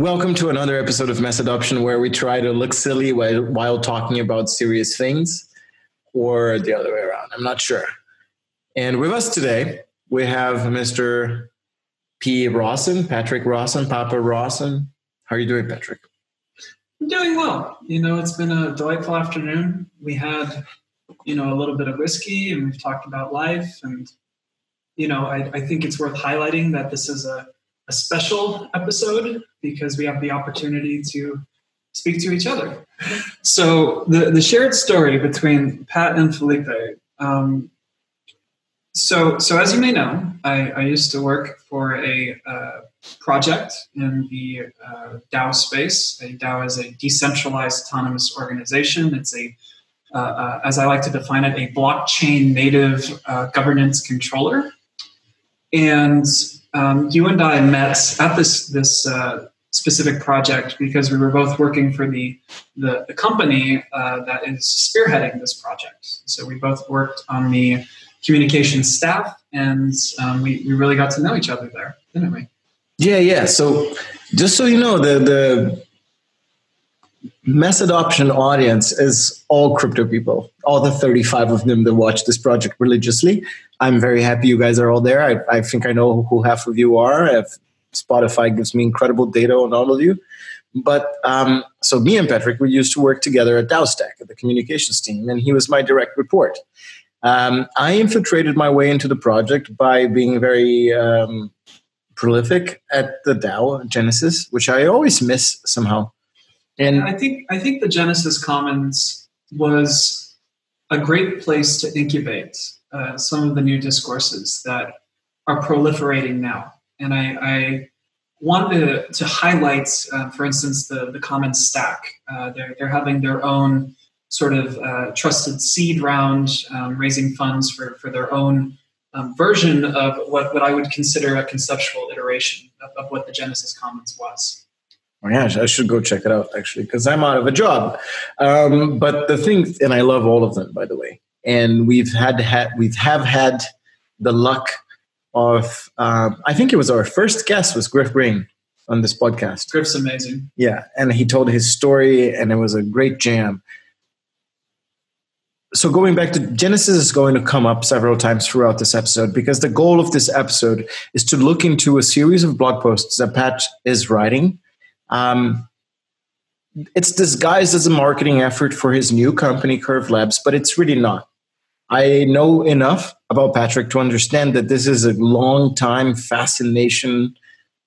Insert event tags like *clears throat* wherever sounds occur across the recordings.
Welcome to another episode of Mass Adoption where we try to look silly while, while talking about serious things or the other way around. I'm not sure. And with us today, we have Mr. P. Rawson, Patrick Rawson, Papa Rawson. How are you doing, Patrick? I'm doing well. You know, it's been a delightful afternoon. We had, you know, a little bit of whiskey and we've talked about life. And, you know, I, I think it's worth highlighting that this is a a special episode because we have the opportunity to speak to each other. So the the shared story between Pat and Felipe. Um, so so as you may know, I, I used to work for a uh, project in the uh, DAO space. A DAO is a decentralized autonomous organization. It's a uh, uh as I like to define it, a blockchain native uh, governance controller. And um, you and I met at this this uh, specific project because we were both working for the the, the company uh, that is spearheading this project. So we both worked on the communication staff, and um, we we really got to know each other there, didn't we? Yeah, yeah. So just so you know, the the mass adoption audience is all crypto people, all the 35 of them that watch this project religiously. I'm very happy you guys are all there. I, I think I know who half of you are. If Spotify gives me incredible data on all of you. But um, so me and Patrick, we used to work together at DAOstack at the communications team, and he was my direct report. Um, I infiltrated my way into the project by being very um, prolific at the DAO Genesis, which I always miss somehow. And I think I think the Genesis Commons was a great place to incubate uh, some of the new discourses that are proliferating now. And I, I want to, to highlight, uh, for instance, the, the Commons Stack. Uh, they're, they're having their own sort of uh, trusted seed round, um, raising funds for, for their own um, version of what, what I would consider a conceptual iteration of, of what the Genesis Commons was. Oh, yeah, I should go check it out actually because I'm out of a job. Um, but the thing, and I love all of them, by the way and we've had, had we've have had the luck of um, I think it was our first guest was Griff Green on this podcast. Griff's amazing. Yeah, and he told his story, and it was a great jam. So going back to Genesis is going to come up several times throughout this episode because the goal of this episode is to look into a series of blog posts that Pat is writing. Um, it's disguised as a marketing effort for his new company, Curve Labs, but it's really not. I know enough about Patrick to understand that this is a long time fascination,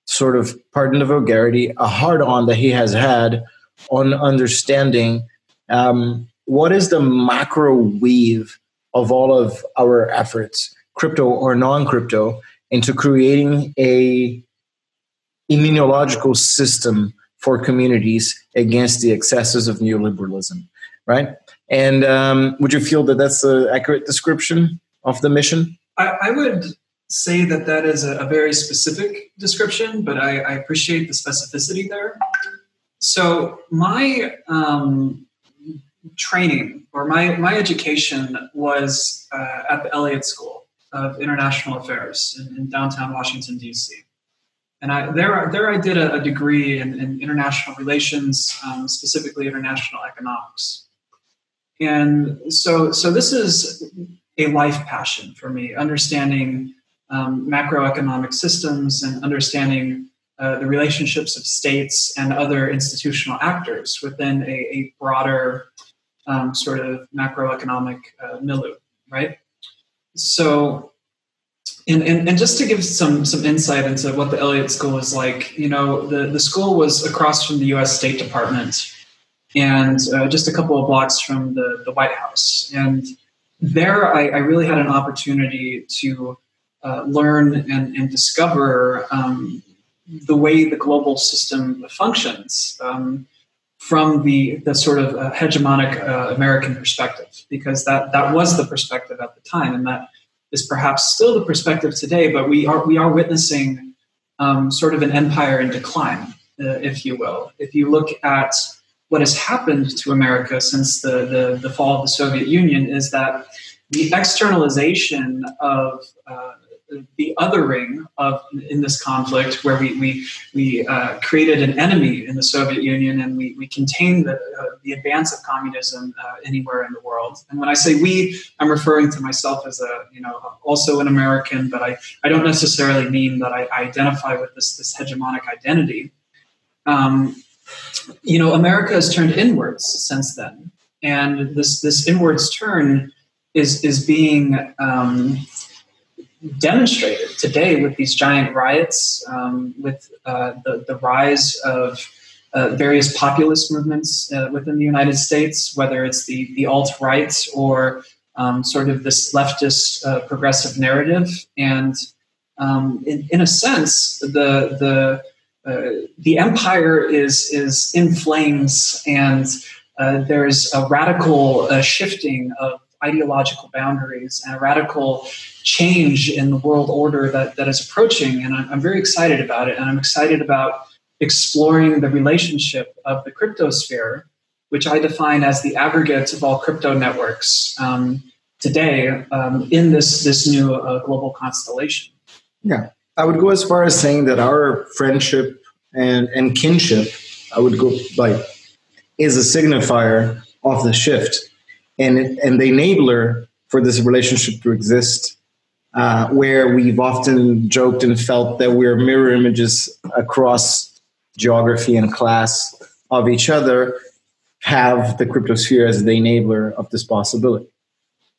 sort of, pardon the vulgarity, a hard on that he has had on understanding um, what is the macro weave of all of our efforts, crypto or non crypto, into creating a immunological system for communities against the excesses of neoliberalism, right? And um, would you feel that that's an accurate description of the mission? I, I would say that that is a, a very specific description, but I, I, appreciate the specificity there. So my um, training or my, my education was uh, at the Elliott School of International Affairs in, in downtown Washington, D.C. And I, there, there I did a, a degree in, in, international relations, um, specifically international economics. And so, so this is a life passion for me, understanding um, macroeconomic systems and understanding uh, the relationships of states and other institutional actors within a, a broader um, sort of macroeconomic uh, milieu, right? So, and, and, and just to give some some insight into what the Elliott School is like, you know, the, the school was across from the U.S. State Department and uh, just a couple of blocks from the, the White House. And there, I, I really had an opportunity to uh, learn and, and discover um, the way the global system functions um, from the, the sort of uh, hegemonic uh, American perspective, because that, that was the perspective at the time, and that is perhaps still the perspective today. But we are we are witnessing um, sort of an empire in decline, uh, if you will. If you look at what has happened to America since the, the, the fall of the Soviet Union is that the externalization of uh, the othering of in this conflict, where we we we uh, created an enemy in the Soviet Union, and we we contained the uh, the advance of communism uh, anywhere in the world. And when I say we, I'm referring to myself as a you know also an American, but I I don't necessarily mean that I, I identify with this this hegemonic identity. Um, you know, America has turned inwards since then, and this this inwards turn is is being um, demonstrated today with these giant riots, um, with uh, the the rise of uh, various populist movements uh, within the United States, whether it's the the alt right or um, sort of this leftist uh, progressive narrative, and um, in, in a sense, the the the empire is is in flames, and uh, there's a radical uh, shifting of ideological boundaries and a radical change in the world order that, that is approaching. And I'm, I'm very excited about it. And I'm excited about exploring the relationship of the cryptosphere, which I define as the aggregate of all crypto networks um, today um, in this, this new uh, global constellation. Yeah. I would go as far as saying that our friendship and, and kinship, I would go like, is a signifier of the shift and and the enabler for this relationship to exist, uh, where we've often joked and felt that we're mirror images across geography and class of each other, have the cryptosphere as the enabler of this possibility.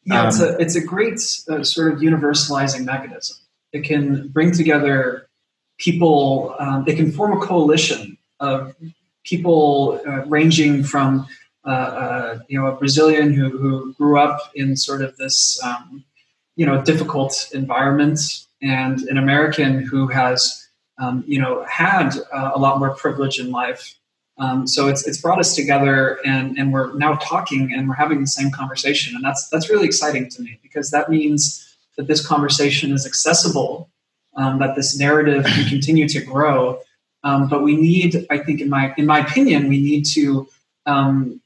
Yeah, um, it's a it's a great uh, sort of universalizing mechanism. It can bring together people. Um, it can form a coalition of people uh, ranging from uh, uh, you know, a Brazilian who, who grew up in sort of this, um, you know, difficult environment, and an American who has, um, you know, had uh, a lot more privilege in life. Um, so it's it's brought us together, and and we're now talking and we're having the same conversation, and that's that's really exciting to me because that means that this conversation is accessible, um, that this narrative can continue to grow. Um, but we need, I think, in my in my opinion, we need to um,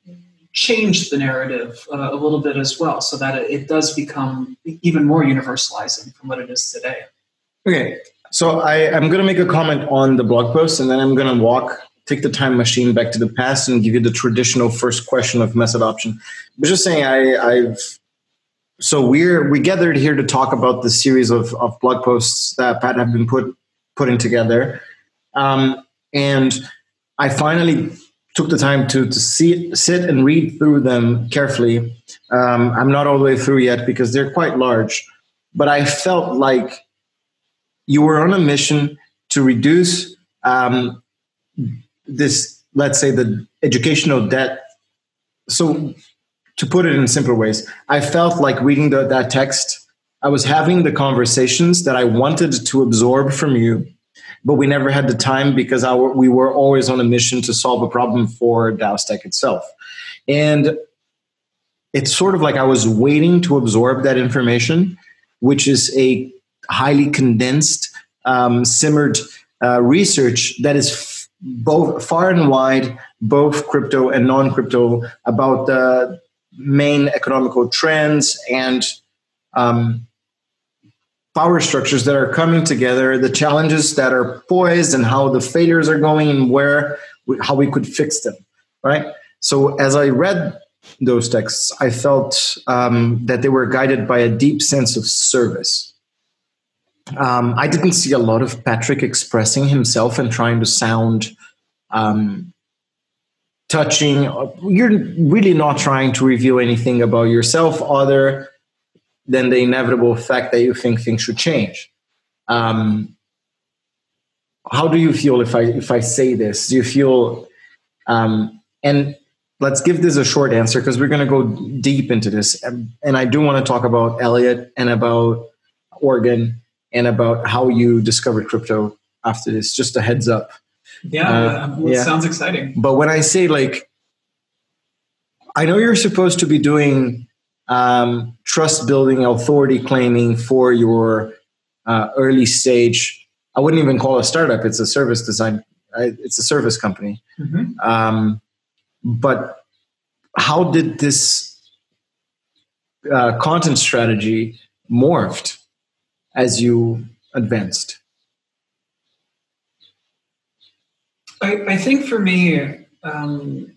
change the narrative uh, a little bit as well so that it, it, does become even more universalizing from what it is today. Okay, so I, am going to make a comment on the blog post and then I'm going to walk, take the time machine back to the past and give you the traditional first question of Mass Adoption. But just saying, I, I've so we're we gathered here to talk about the series of, of blog posts that Pat have been put putting together, um, and I finally took the time to to see, sit and read through them carefully. Um, I'm not all the way through yet because they're quite large, but I felt like you were on a mission to reduce um, this, let's say, the educational debt. So, to put it in simpler ways, I felt like reading the, that text. I was having the conversations that I wanted to absorb from you but we never had the time because we were always on a mission to solve a problem for DAOstack itself. And it's sort of like I was waiting to absorb that information, which is a highly condensed, um, simmered uh, research that is f- both far and wide, both crypto and non-crypto, about the main economical trends and um, power structures that are coming together, the challenges that are poised, and how the failures are going, and where we, how we could fix them. Right. So as I read those texts, I felt um, that they were guided by a deep sense of service. Um, I didn't see a lot of Patrick expressing himself and trying to sound um, touching. You're really not trying to reveal anything about yourself other than the inevitable fact that you think things should change. Um, how do you feel if I if I say this? Do you feel um, and let's give this a short answer because we're going to go deep into this, and, I do want to talk about Elliott and about oregon and about how you discovered crypto after this. Just a heads up. Yeah, uh, well, yeah. sounds exciting. But when I say like, I know you're supposed to be doing um, trust building, authority claiming for your uh, early stage. I wouldn't even call it a startup; it's a service design. It's a service company. Mm-hmm. Um, but how did this uh, content strategy morphed as you advanced? I, I think for me, um,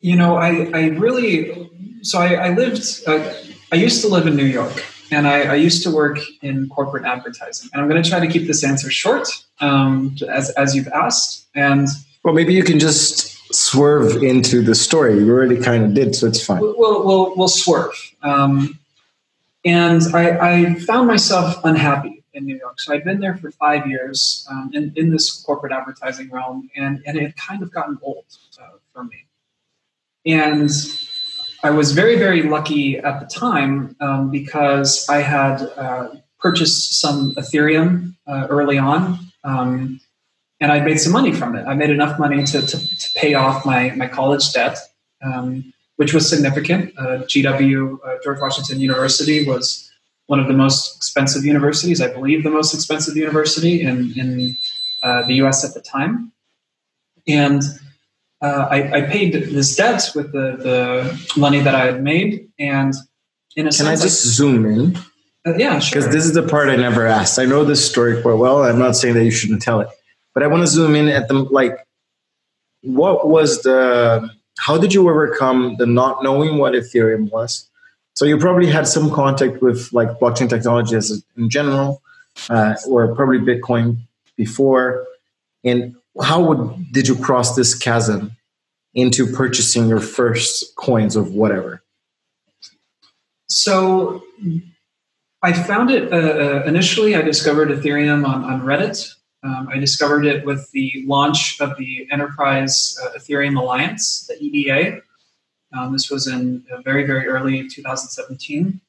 you know, I, I really, so I, I lived, uh, I used to live in New York and I, I, used to work in corporate advertising. And I'm going to try to keep this answer short, um, as, as you've asked. And well, maybe you can just swerve into the story. You already kind of did, so it's fine. We'll, we'll, we'll swerve. Um, and I, I, found myself unhappy in New York. So I'd been there for five years um, in, in this corporate advertising realm, and, and it had kind of gotten old uh, for me. And I was very, very lucky at the time um, because I had uh, purchased some Ethereum uh, early on. Um, and I made some money from it. I made enough money to, to, to pay off my, my college debt, um, which was significant. Uh, GW, uh, George Washington University, was one of the most expensive universities, I believe the most expensive university in, in uh, the US at the time. And uh, I, I, paid this debt with the, the money that I had made. And in a Can sense, I just zoom in? Uh, yeah, sure. Because this is the part I never asked. I know this story quite well. I'm not saying that you shouldn't tell it but I want to zoom in at the like, what was the? How did you overcome the not knowing what Ethereum was? So you probably had some contact with like blockchain technology technologies in general, uh, or probably Bitcoin before. And how would did you cross this chasm into purchasing your first coins of whatever? So I found it uh, uh initially. I discovered Ethereum on, on Reddit, um, I discovered it with the launch of the Enterprise uh, Ethereum Alliance, the EEA. Um, this was in uh, very, very early 2017.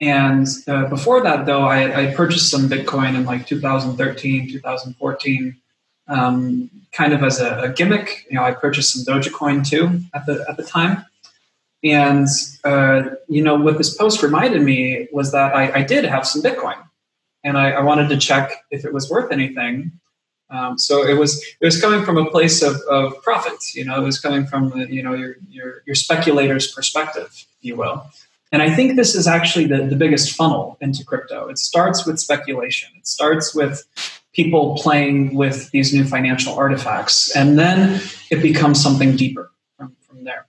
And uh, before that, though, I, I, purchased some Bitcoin in like 2013, 2014, um, kind of as a, a, gimmick. You know, I purchased some Dogecoin too at the at the time. And uh, you know, what this post reminded me was that I, I did have some Bitcoin and I, I, wanted to check if it was worth anything. Um, so it was it was coming from a place of, of profit. You know, it was coming from you know your, your your speculator's perspective, if you will. And I think this is actually the, the biggest funnel into crypto. It starts with speculation. It starts with people playing with these new financial artifacts, and then it becomes something deeper from, from there.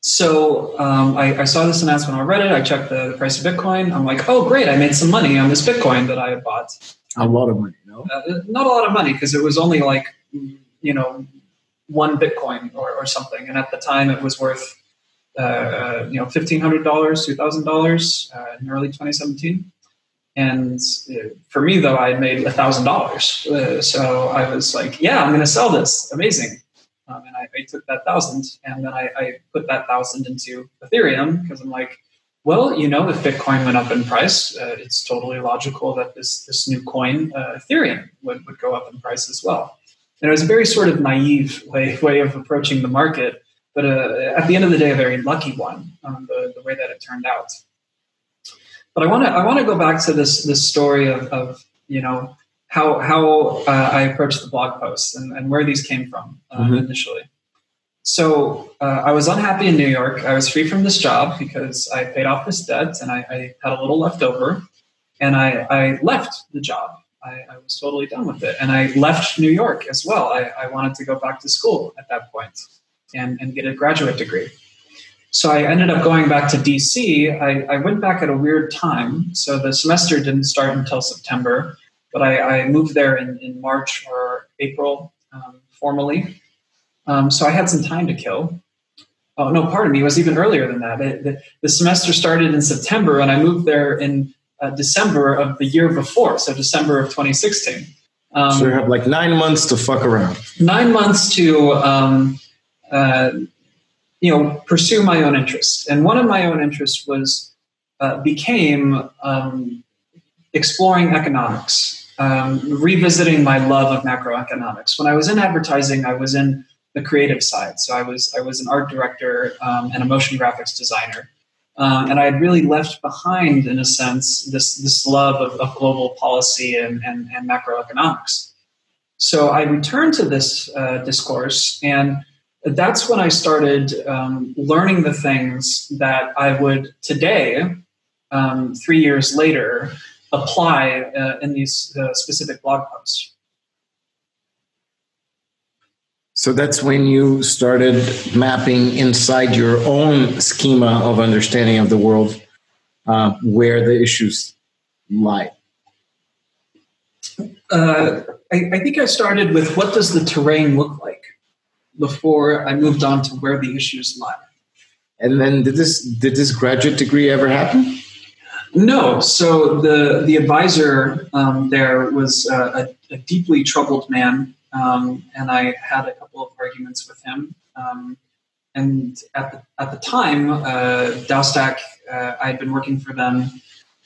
So um, I, I, saw this announcement on Reddit. I checked the, the, price of Bitcoin. I'm like, oh, great! I made some money on this Bitcoin that I bought. A lot of money, no? Uh, not a lot of money because it was only like, you know, one Bitcoin or, or something, and at the time it was worth, uh, you know, fifteen hundred dollars, two thousand uh, dollars in early 2017. And uh, for me, though, I made a thousand dollars. Uh, so I was like, yeah, I'm going to sell this. Amazing. Um, and I, I, took that thousand and then I, I put that thousand into Ethereum because I'm like, well, you know, if Bitcoin went up in price, uh, it's totally logical that this this new coin, uh, Ethereum, would, would go up in price as well. And it was a very sort of naive way, way of approaching the market, but uh, at the end of the day, a very lucky one, um, the, the way that it turned out. But I want to I want to go back to this this story of, of you know how how uh, I approached the blog posts and, and where these came from uh, mm-hmm. initially. So uh, I was unhappy in New York. I was free from this job because I paid off this debt and I, I had a little left over, and I, I left the job. I, I, was totally done with it, and I left New York as well. I, wanted to go back to school at that point and, and get a graduate degree. So I ended up going back to DC. I, went back at a weird time. So the semester didn't start until September but I, I moved there in, in March or April um, formally. Um, so I had some time to kill. Oh, no, pardon me, it was even earlier than that. It, the, the, semester started in September, and I moved there in uh, December of the year before, so December of 2016. Um, so you have like nine months to fuck around. Nine months to, um, uh, you know, pursue my own interests. And one of my own interests was, uh, became um, exploring economics um, revisiting my love of macroeconomics. When I was in advertising, I was in the creative side. So I was I was an art director um, and a motion graphics designer, uh, and I had really left behind, in a sense, this this love of, of global policy and, and, and, macroeconomics. So I returned to this uh, discourse, and that's when I started um, learning the things that I would today um, three years later apply uh, in these uh, specific blog posts. So that's when you started mapping inside your own schema of understanding of the world uh, where the issues lie. Uh, I, I, think I started with what does the terrain look like before I moved on to where the issues lie. And then did this did this graduate degree ever happen? No. So the the advisor um, there was uh, a, a, deeply troubled man, um, and I had a couple of arguments with him. Um, and at the, at the time, uh, DAOstack, uh, I had been working for them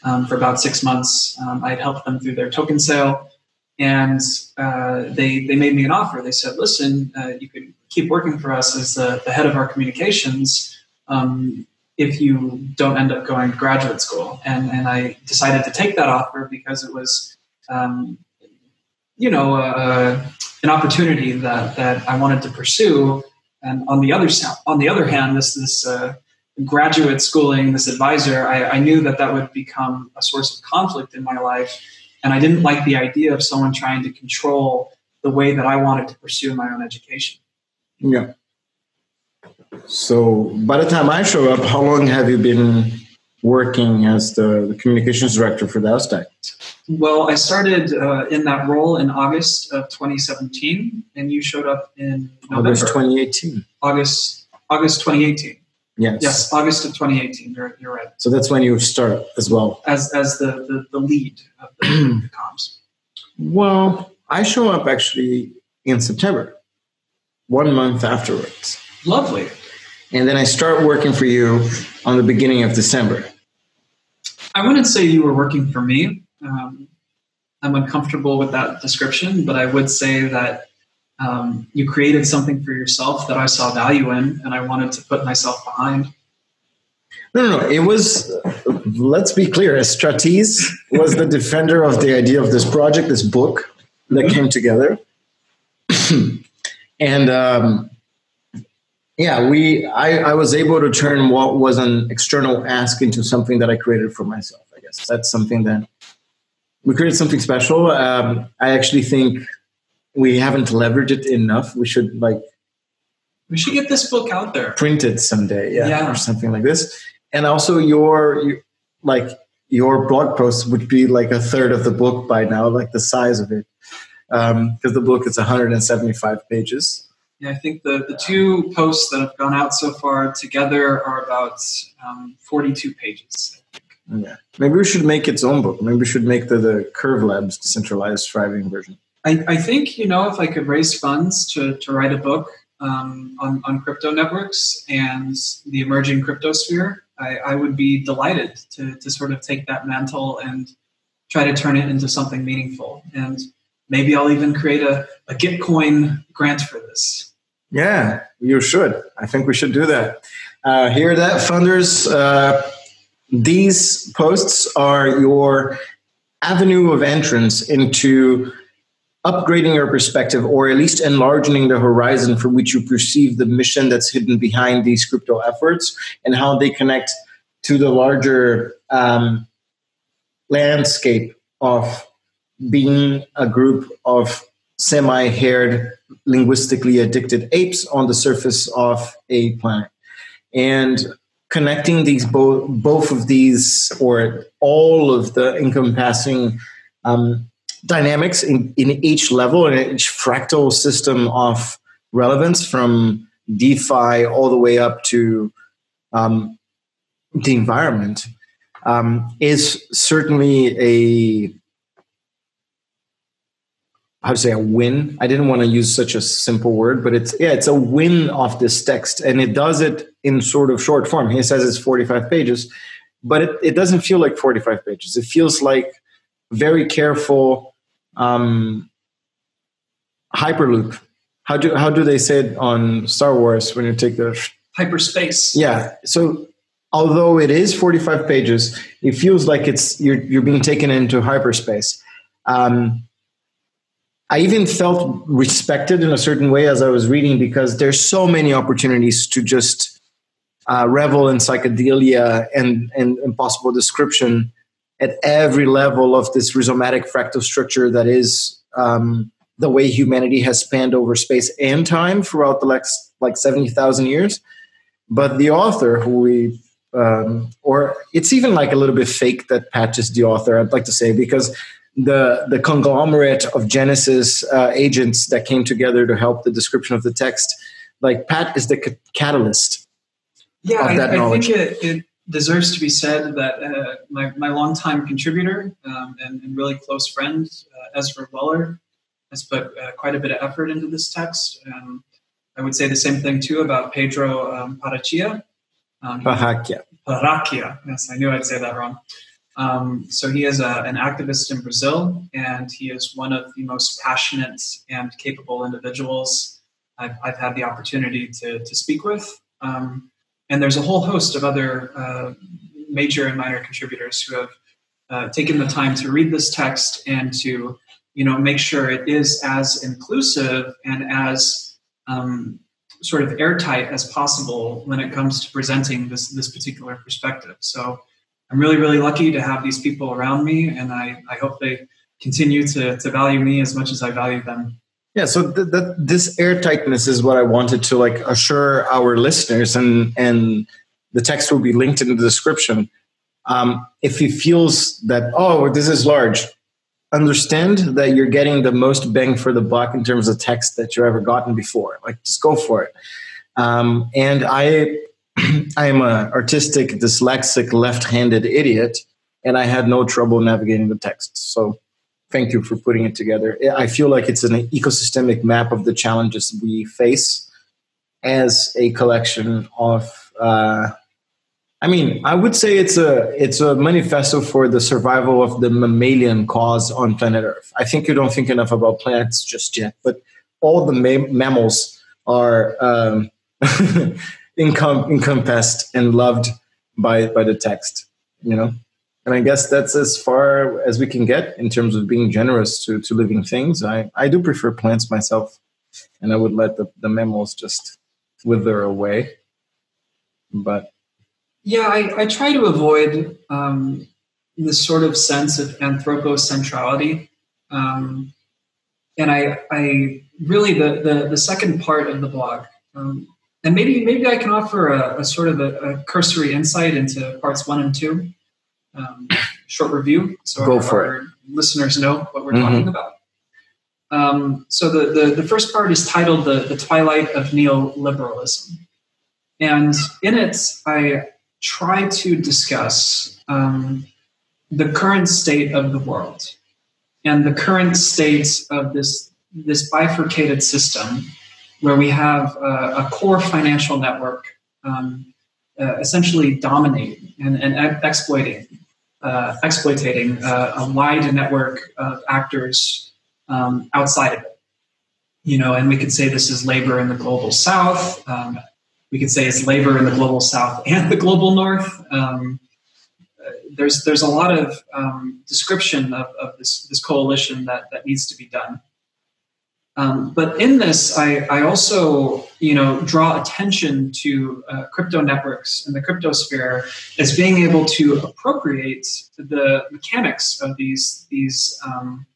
um, for about six months. Um, I had helped them through their token sale, and uh, they they made me an offer. They said, "Listen, uh, you could keep working for us as the, the head of our communications." Um, if you don't end up going to graduate school. And, and I decided to take that offer because it was, um, you know, uh, an opportunity that, that I wanted to pursue. And on the other on the other hand, this this uh, graduate schooling, this advisor, I, I knew that that would become a source of conflict in my life, and I didn't like the idea of someone trying to control the way that I wanted to pursue my own education. Yeah. So by the time I show up, how long have you been working as the, the communications director for the DAOstack? Well, I started uh, in that role in August of 2017, and you showed up in November. August 2018. August August 2018. Yes. Yes, August of 2018. You're, you're right. So that's when you start as well. As as the the, the lead of the, the *clears throat* comms. Well, I show up actually in September, one month afterwards. Lovely. And then I start working for you on the beginning of December. I wouldn't say you were working for me. Um, I'm uncomfortable with that description, but I would say that um, you created something for yourself that I saw value in, and I wanted to put myself behind. No, no, no. It was, let's be clear, Strates was the defender of the idea of this project, this book that mm-hmm. came together. *clears throat* and um, yeah, we I, I was able to turn what was an external ask into something that I created for myself. I guess that's something that we created something special. Um, I actually think we haven't leveraged it enough. We should like we should get this book out there, print it someday, yeah, yeah. or something like this. And also your, your like your blog post would be like a third of the book by now, like the size of it, because um, the book is 175 pages. Yeah, I think the, the two posts that have gone out so far together are about um, 42 pages. Yeah. Maybe we should make its own book. Maybe we should make the, the Curve Labs decentralized thriving version. I, I think, you know, if I could raise funds to, to write a book um, on, on crypto networks and the emerging crypto sphere, I, I would be delighted to, to sort of take that mantle and try to turn it into something meaningful. And maybe I'll even create a, a Gitcoin grant for this. Yeah, you should. I think we should do that. Uh, here, that funders, uh, these posts are your avenue of entrance into upgrading your perspective or at least enlarging the horizon for which you perceive the mission that's hidden behind these crypto efforts and how they connect to the larger um, landscape of being a group of semi haired linguistically addicted apes on the surface of a planet. And connecting these both both of these or all of the encompassing um, dynamics in, in each level and each fractal system of relevance from DeFi all the way up to um, the environment um, is certainly a how to say a win. I didn't want to use such a simple word, but it's yeah, it's a win of this text, and it does it in sort of short form. He says it's 45 pages, but it, it doesn't feel like 45 pages. It feels like very careful um, hyperloop. How do how do they say it on Star Wars when you take the hyperspace? Yeah. So although it is 45 pages, it feels like it's you're you're being taken into hyperspace. Um, I even felt respected in a certain way as I was reading because there's so many opportunities to just uh, revel in psychedelia and, and impossible description at every level of this rhizomatic fractal structure that is um, the way humanity has spanned over space and time throughout the next like 70,000 years. But the author, who we, um, or it's even like a little bit fake that Pat is the author, I'd like to say, because the, the conglomerate of Genesis uh, agents that came together to help the description of the text, like Pat is the c- catalyst. Yeah, I, I, think it, it, deserves to be said that uh, my, my longtime contributor um, and, and, really close friend, uh, Ezra Weller, has put uh, quite a bit of effort into this text. Um, I would say the same thing too about Pedro um, Parachia. Um, Parachia. Parachia. Yes, I knew I'd say that wrong. Um, so he is a, an activist in Brazil, and he is one of the most passionate and capable individuals I've, I've had the opportunity to, to speak with. Um, and there's a whole host of other uh, major and minor contributors who have uh, taken the time to read this text and to you know make sure it is as inclusive and as um, sort of airtight as possible when it comes to presenting this this particular perspective so i'm really really lucky to have these people around me and i, I hope they continue to, to value me as much as i value them yeah so th- th- this airtightness is what i wanted to like assure our listeners and and the text will be linked in the description um, if he feels that oh this is large understand that you're getting the most bang for the buck in terms of text that you've ever gotten before. Like, just go for it. Um, and I, *clears throat* I am an artistic, dyslexic, left-handed idiot, and I had no trouble navigating the text. So, thank you for putting it together. I feel like it's an ecosystemic map of the challenges we face as a collection of uh, I mean, I would say it's a it's a manifesto for the survival of the mammalian cause on planet Earth. I think you don't think enough about plants just yet, but all the ma- mammals are um, *laughs* encom- encompassed and loved by by the text. You know, and I guess that's as far as we can get in terms of being generous to to living things. I I do prefer plants myself, and I would let the, the mammals just wither away, but yeah, I, I try to avoid um, this sort of sense of anthropocentrality. Um, and I, I really, the, the, the, second part of the blog, um, and maybe, maybe I can offer a, a sort of a, a, cursory insight into parts one and two, um, short review. So Go our, for our listeners know what we're mm-hmm. talking about. Um, so the, the, the, first part is titled the, the Twilight of Neoliberalism. And in it, I, try to discuss um, the current state of the world and the current state of this this bifurcated system where we have a, a core financial network um, uh, essentially dominating and, and exploiting uh, exploiting uh, a wide network of actors um, outside of it you know and we could say this is labor in the global south um, we could say it's labor in the global south and the global north. Um, there's there's a lot of um, description of, of this this coalition that that needs to be done. Um, but in this, I, I also you know draw attention to uh, crypto networks and the crypto sphere as being able to appropriate the mechanics of these these um,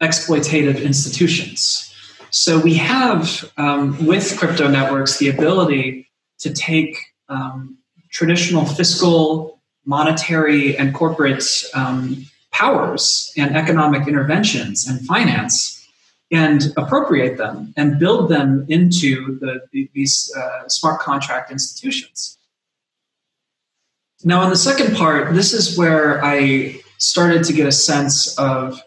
exploitative institutions. So we have um, with crypto networks the ability to take um, traditional fiscal, monetary, and corporate um, powers and economic interventions and finance and appropriate them and build them into the, the, these uh, smart contract institutions. Now, in the second part, this is where I started to get a sense of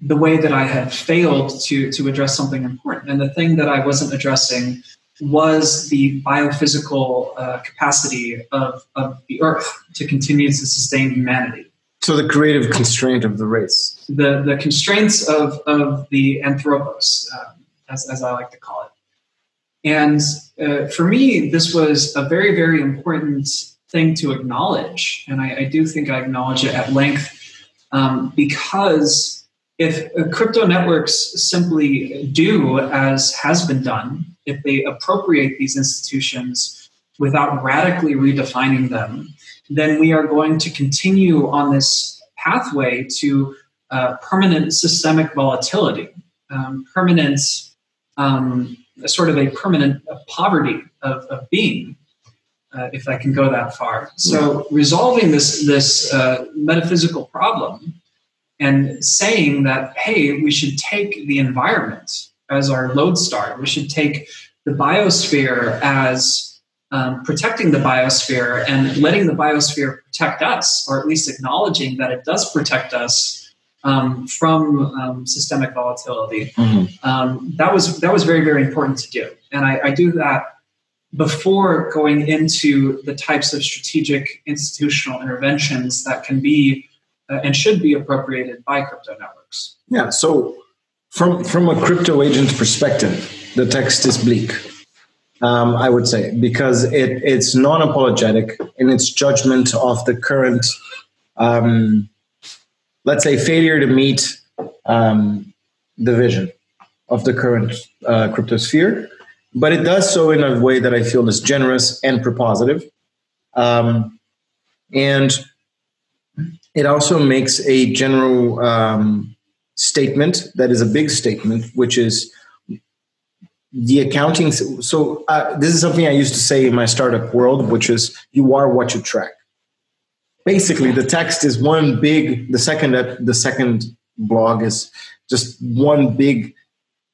the way that I had failed to, to address something important. And the thing that I wasn't addressing was the biophysical uh, capacity of, of the earth to continue to sustain humanity. So the creative constraint of the race. The, the constraints of, of the anthropos, um, as, as I like to call it. And uh, for me, this was a very, very important thing to acknowledge. And I, I do think I acknowledge it at length um, because if uh, crypto networks simply do as has been done, if they appropriate these institutions without radically redefining them, then we are going to continue on this pathway to uh, permanent systemic volatility, um, permanent, um, sort of a permanent poverty of, of being. Uh, if I can go that far. So resolving this this uh, metaphysical problem and saying that hey, we should take the environment as our lodestar. We should take the biosphere as um, protecting the biosphere and letting the biosphere protect us, or at least acknowledging that it does protect us um, from um, systemic volatility. Mm-hmm. Um, that was that was very very important to do, and I, I do that before going into the types of strategic institutional interventions that can be uh, and should be appropriated by crypto networks. Yeah. So, from from a crypto agent perspective, the text is bleak. Um, I would say because it, it's non-apologetic in its judgment of the current, um, let's say, failure to meet um, the vision of the current uh, cryptosphere but it does so in a way that I feel is generous and propositive. Um, and it also makes a general um, statement that is a big statement, which is the accounting. So, uh, this is something I used to say in my startup world, which is you are what you track. Basically, the text is one big. The second the second blog is just one big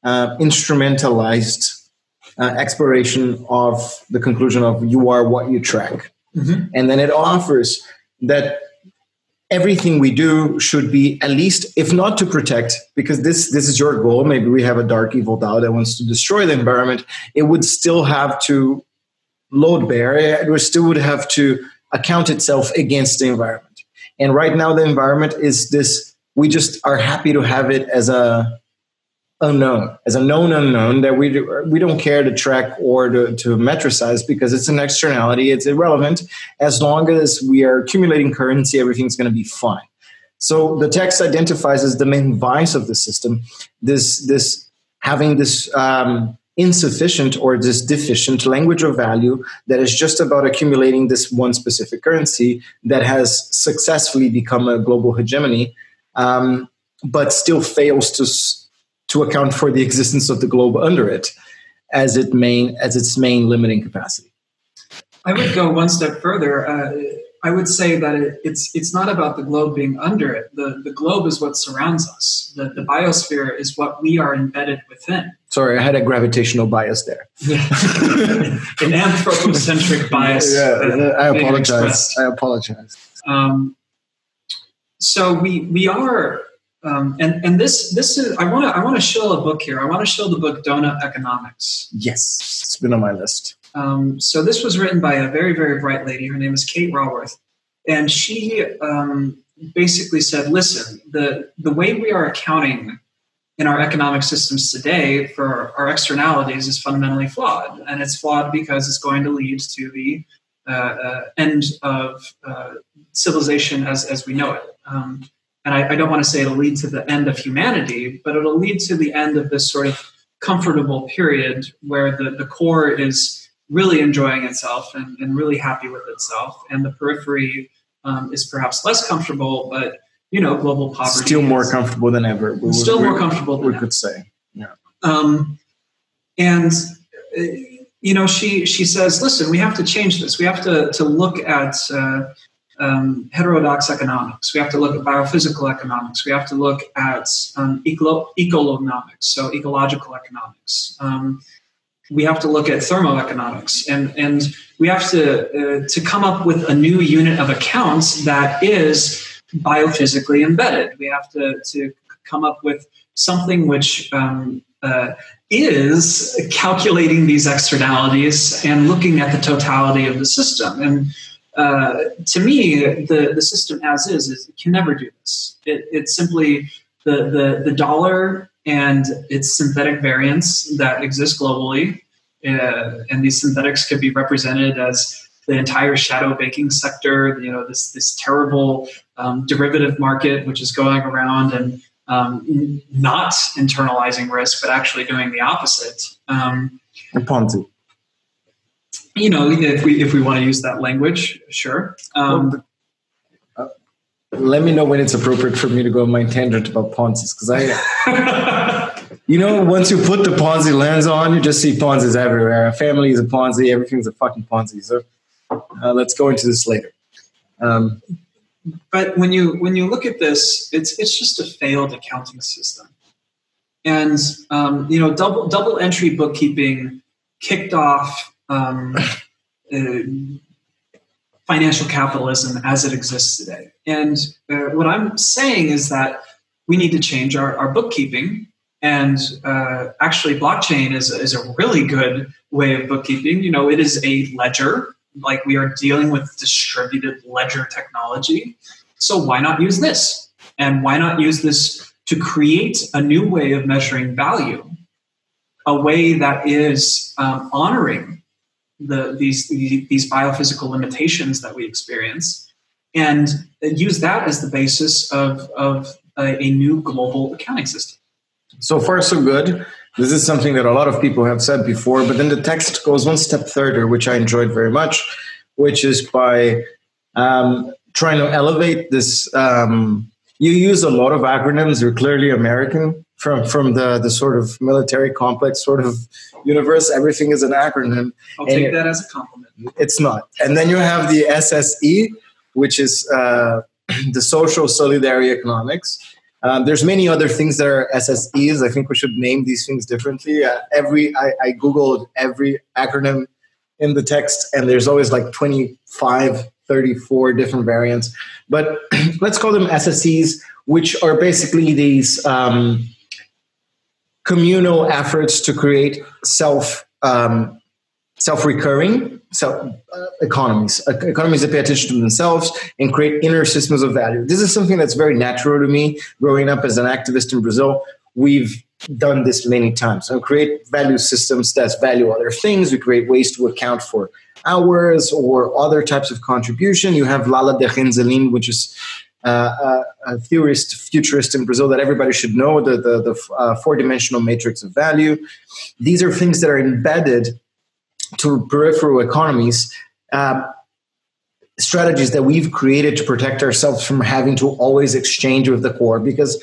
uh, instrumentalized uh, exploration of the conclusion of you are what you track. Mm-hmm. And then it offers that everything we do should be at least, if not to protect, because this this is your goal. Maybe we have a dark evil DAO that wants to destroy the environment. It would still have to load bear. It still would have to account itself against the environment. And right now, the environment is this. We just are happy to have it as a unknown. As a known unknown that we do, we don't care to track or to, to metricize because it's an externality it's irrelevant. As long as we are accumulating currency everything's going to be fine. So the text identifies as the main vice of the system this this having this um, insufficient or this deficient language of value that is just about accumulating this one specific currency that has successfully become a global hegemony um, but still fails to to account for the existence of the globe under it as it main as its main limiting capacity. I would go one step further. Uh, I would say that it, it's it's not about the globe being under it. The the globe is what surrounds us. The the biosphere is what we are embedded within. Sorry, I had a gravitational bias there. *laughs* An anthropocentric bias. Yeah, I apologize. I apologize. Um, so we we are um, and and this this is I want to I want to show a book here. I want to show the book Doughnut Economics. Yes, it's been on my list. Um, so this was written by a very very bright lady. Her name is Kate Raworth, and she um, basically said, "Listen, the the way we are accounting in our economic systems today for our externalities is fundamentally flawed, and it's flawed because it's going to lead to the uh, uh, end of uh, civilization as as we know it." And I, I don't want to say it'll lead to the end of humanity, but it'll lead to the end of this sort of comfortable period where the, the core is really enjoying itself and, and really happy with itself, and the periphery um, is perhaps less comfortable, but you know, global poverty still more comfortable than ever. We still more comfortable. we could say, yeah. Um, and uh, you know, she she says, listen, we have to change this. We have to to look at uh, um, heterodox economics. We have to look at biophysical economics. We have to look at um, eco- so ecological economics. Um, we have to look at thermoeconomics, and and we have to uh, to come up with a new unit of accounts that is biophysically embedded. We have to to come up with something which um, uh, is calculating these externalities and looking at the totality of the system and uh, to me, the, the system as is, is it can never do this. It, it's simply the, the, the dollar and its synthetic variants that exist globally. Uh, and these synthetics could be represented as the entire shadow banking sector, you know, this, this terrible um, derivative market, which is going around and um, not internalizing risk, but actually doing the opposite. Um, and Ponzi you know, if we if we want to use that language, sure. Um, uh, let me know when it's appropriate for me to go on my tangent about Ponzi's because I, *laughs* you know, once you put the Ponzi lens on, you just see Ponzi's everywhere. A family is a Ponzi, everything's a fucking Ponzi. So uh, let's go into this later. Um, but when you when you look at this, it's it's just a failed accounting system, and um, you know, double double entry bookkeeping kicked off um, uh, financial capitalism as it exists today. And uh, what I'm saying is that we need to change our, our bookkeeping. And uh, actually, blockchain is, is a really good way of bookkeeping. You know, it is a ledger, like we are dealing with distributed ledger technology. So, why not use this? And why not use this to create a new way of measuring value, a way that is um, honoring the, these, these biophysical limitations that we experience and use that as the basis of, of a, a new global accounting system. So far, so good. This is something that a lot of people have said before, but then the text goes one step further, which I enjoyed very much, which is by um, trying to elevate this. Um, you use a lot of acronyms. You're clearly American from from the the sort of military complex sort of universe. Everything is an acronym. I'll take it, that as a compliment. It's not. And then you have the SSE, which is uh, *clears throat* the social solidarity economics. Um, there's many other things that are SSEs. I think we should name these things differently. Uh, every I, I googled every acronym in the text, and there's always like 25, 34 different variants. But *clears throat* let's call them SSEs, which are basically these. Um, communal efforts to create self um, self recurring self uh, economies uh, economies that pay attention to themselves and create inner systems of value. This is something that's very natural to me. Growing up as an activist in Brazil, we've done this many times. So create value systems that value other things. We create ways to account for hours or other types of contribution. You have Lala Deheinzelin, which is uh, a, theorist, futurist in Brazil that everybody should know the, the, the uh, four dimensional matrix of value. These are things that are embedded to peripheral economies. Uh, strategies that we've created to protect ourselves from having to always exchange with the core because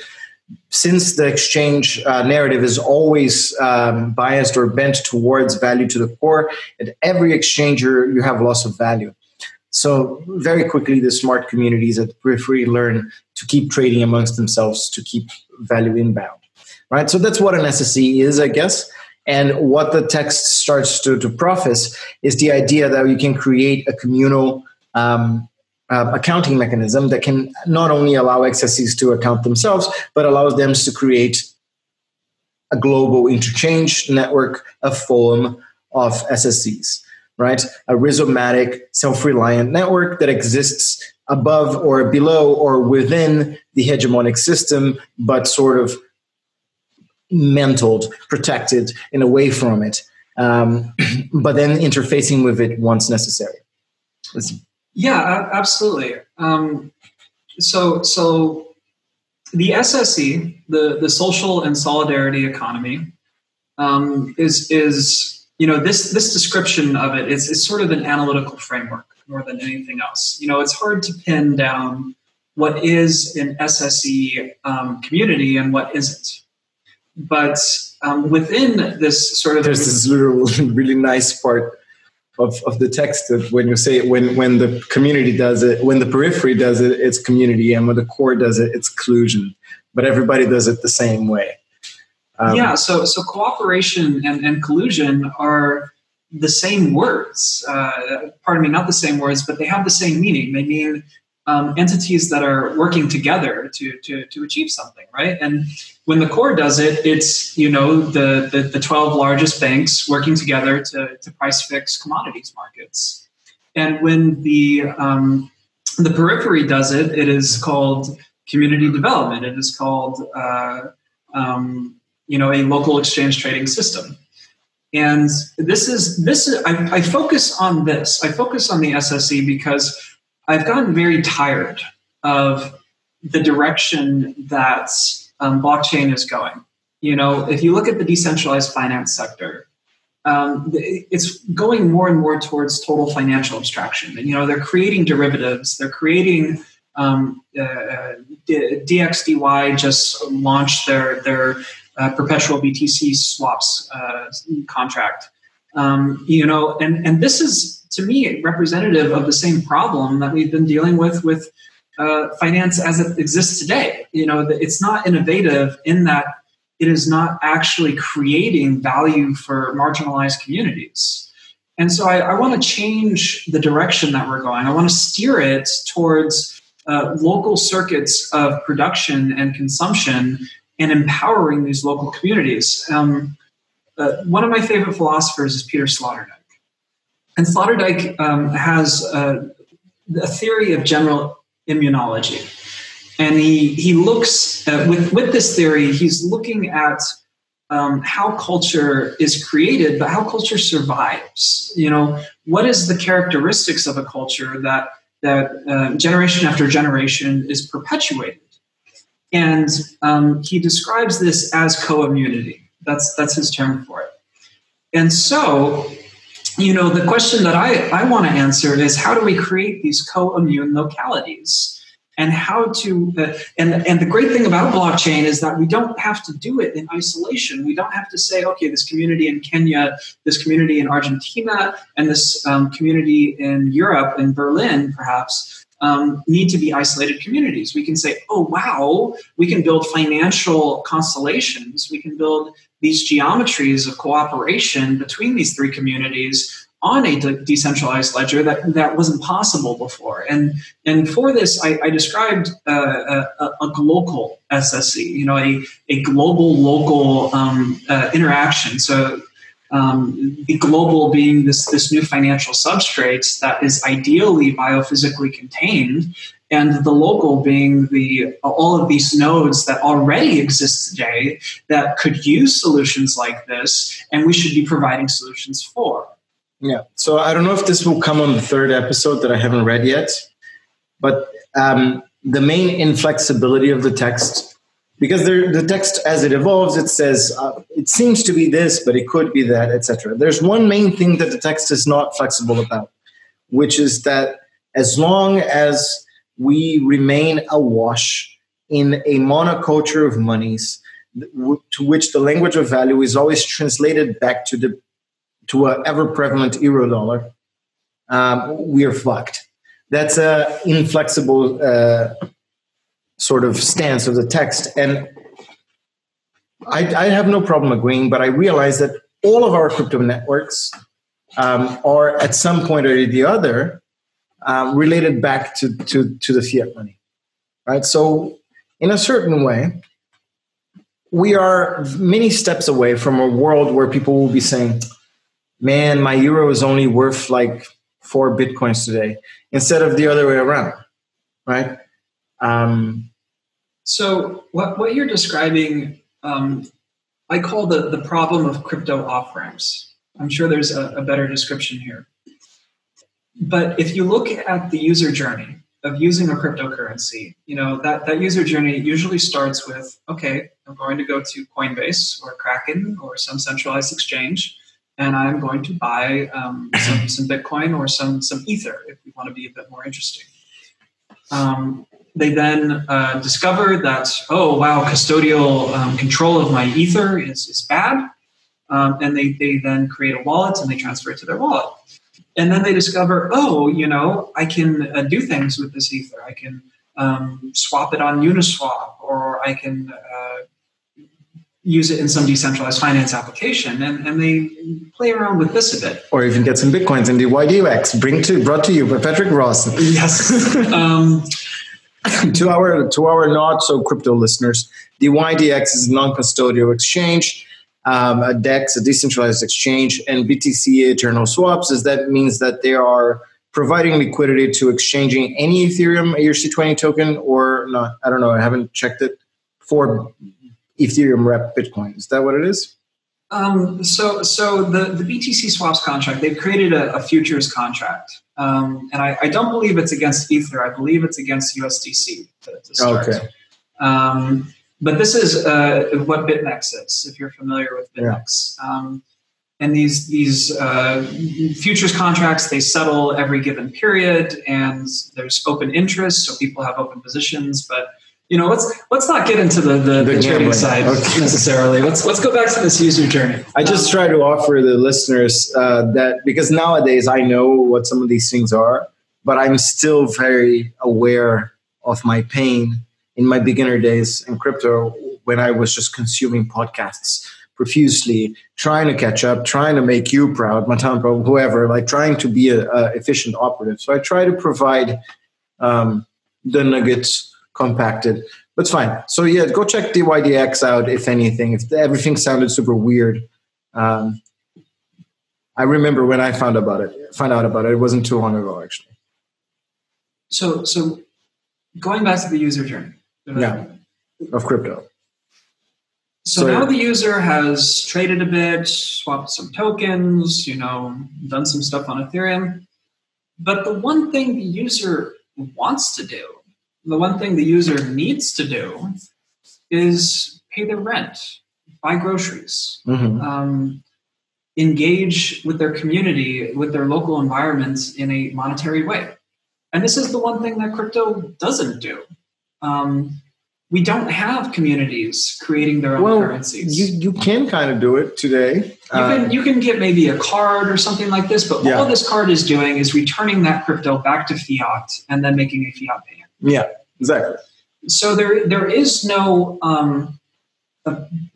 since the exchange uh, narrative is always um, biased or bent towards value to the core at every exchange you have loss of value so very quickly, the smart communities at the periphery learn to keep trading amongst themselves to keep value inbound, right? So that's what an SSE is, I guess. And what the text starts to, to preface is the idea that you can create a communal um, uh, accounting mechanism that can not only allow SSEs to account themselves, but allows them to create a global interchange network, a forum of SSEs right? A rhizomatic, self reliant network that exists above or below or within the hegemonic system, but sort of mentored, protected, and away from it, um, *clears throat* but then interfacing with it once necessary. Listen. Yeah, absolutely. Um, so, so the SSE, the the social and solidarity economy, um, is is you know this this description of it is, is sort of an analytical framework more than anything else. You know it's hard to pin down what is an sse um, community and what isn't. But um, within this sort of there's this little *laughs* really nice part of, of the text that when you say when when the community does it when the periphery does it it's community and when the core does it it's collusion. But everybody does it the same way um, yeah, so so cooperation and, and collusion are the same words. Uh, pardon me, not the same words, but they have the same meaning. They mean um, entities that are working together to, to to achieve something, right? And when the core does it, it's you know the the, the twelve largest banks working together to to price fix commodities markets. And when the um, the periphery does it, it is called community development. It is called uh, um, you know a local exchange trading system and this is this is I, I, focus on this i focus on the sse because i've gotten very tired of the direction that um, blockchain is going you know if you look at the decentralized finance sector um, it's going more and more towards total financial abstraction. And you know, they're creating derivatives. They're creating um, uh, dYdX just launched their their uh, perpetual BTC swaps uh, contract. Um, you know, and and this is to me representative of the same problem that we've been dealing with with uh, finance as it exists today. You know, it's not innovative in that it is not actually creating value for marginalized communities. And so I, I want to change the direction that we're going. I want to steer it towards uh, local circuits of production and consumption and empowering these local communities. Um, uh, one of my favorite philosophers is Peter Sloterdijk. And Sloterdijk um, has uh, a theory of general immunology. And he, he looks, uh, with, with this theory, he's looking at um, how culture is created, but how culture survives. You know, what is the characteristics of a culture that, that uh, generation after generation is perpetuated? And um, he describes this as co-immunity. That's, that's his term for it. And so you know, the question that I, I want to answer is how do we create these co-immune localities? And how to, uh, and, and the great thing about blockchain is that we don't have to do it in isolation. We don't have to say, okay, this community in Kenya, this community in Argentina, and this um, community in Europe, in Berlin, perhaps, um, need to be isolated communities. We can say, oh, wow, we can build financial constellations. We can build these geometries of cooperation between these three communities on a de- decentralized ledger that, that wasn't possible before. And, and for this, I, I described uh, a, a, global SSE, you know, a, a global local um, uh, interaction. So um, the global being this, this new financial substrate that is ideally biophysically contained and the local being the all of these nodes that already exist today that could use solutions like this and we should be providing solutions for. Yeah. So i don't know if this will come on the third episode that i haven't read yet but um, the main inflexibility of the text because the text as it evolves it says uh, it seems to be this but it could be that etc there's one main thing that the text is not flexible about which is that as long as we remain awash in a monoculture of monies to which the language of value is always translated back to the to an ever prevalent euro dollar um, we are fucked. That's a inflexible uh, sort of stance of the text. And I, I, have no problem agreeing but i realize that all of our crypto networks um, are at some point or the other um, related back to, to, to the fiat money, right? So, in a certain way, we are many steps away from a world where people will be saying, man, my euro is only worth like four bitcoins today, instead of the other way around, right? Um, so, what, what you're describing, um, I call the, the problem of crypto off ramps. I'm sure there's a, a better description here. But if you look at the user journey of using a cryptocurrency, you know, that, that user journey usually starts with, okay, I'm going to go to Coinbase or Kraken or some centralized exchange, and I'm going to buy um, some, some Bitcoin or some, some Ether if we want to be a bit more interesting. Um, they then uh, discover that, oh, wow, custodial um, control of my Ether is, is bad. Um, and they, they then create a wallet and they transfer it to their wallet and then they discover, oh, you know, I can uh, do things with this ether. I can um, swap it on Uniswap, or I can uh, use it in some decentralized finance application, and, and they play around with this a bit. Or even get some bitcoins in dYdX. Bring to brought to you by Patrick Ross. Yes. *laughs* *laughs* to our to our not so crypto listeners, dYdX is a non-custodial exchange um, a DEX, a decentralized exchange, and BTC eternal swaps, is that means that they are providing liquidity to exchanging any Ethereum ERC20 token or not. I don't know. I haven't checked it for Ethereum rep Bitcoin. Is that what it is? Um, so, so the, the BTC swaps contract, they've created a, a futures contract. Um, and I, I, don't believe it's against Ether. I believe it's against USDC to, to start. Okay. Um, but this is uh, what BitMEX is, if you're familiar with BitMEX. Yeah. Um, and these these uh, futures contracts they settle every given period, and there's open interest, so people have open positions. But you know, let's let's not get into the the, the, the trading side okay. *laughs* necessarily. Let's let's go back to this user journey. I just try to offer the listeners uh, that because nowadays I know what some of these things are, but I'm still very aware of my pain in my beginner days in crypto when I was just consuming podcasts profusely, trying to catch up, trying to make you proud, Matan proud, whoever, like trying to be a, a, efficient operative. So I try to provide um, the nuggets compacted. But it's fine. So yeah, go check DYDX out if anything. If everything sounded super weird, um, I remember when I found about it. Find out about it. It wasn't too long ago, actually. So so going back to the user journey. Yeah, of crypto. So, so now the user has traded a bit, swapped some tokens, you know, done some stuff on Ethereum. But the one thing the user wants to do, the one thing the user needs to do is pay their rent, buy groceries, mm-hmm. um, engage with their community, with their local environment in a monetary way. And this is the one thing that crypto doesn't do. Um, we don't have communities creating their own well, currencies. You you can kind of do it today. You can uh, you can get maybe a card or something like this, but yeah. all this card is doing is returning that crypto back to fiat and then making a fiat payment. Yeah, exactly. So there there is no um,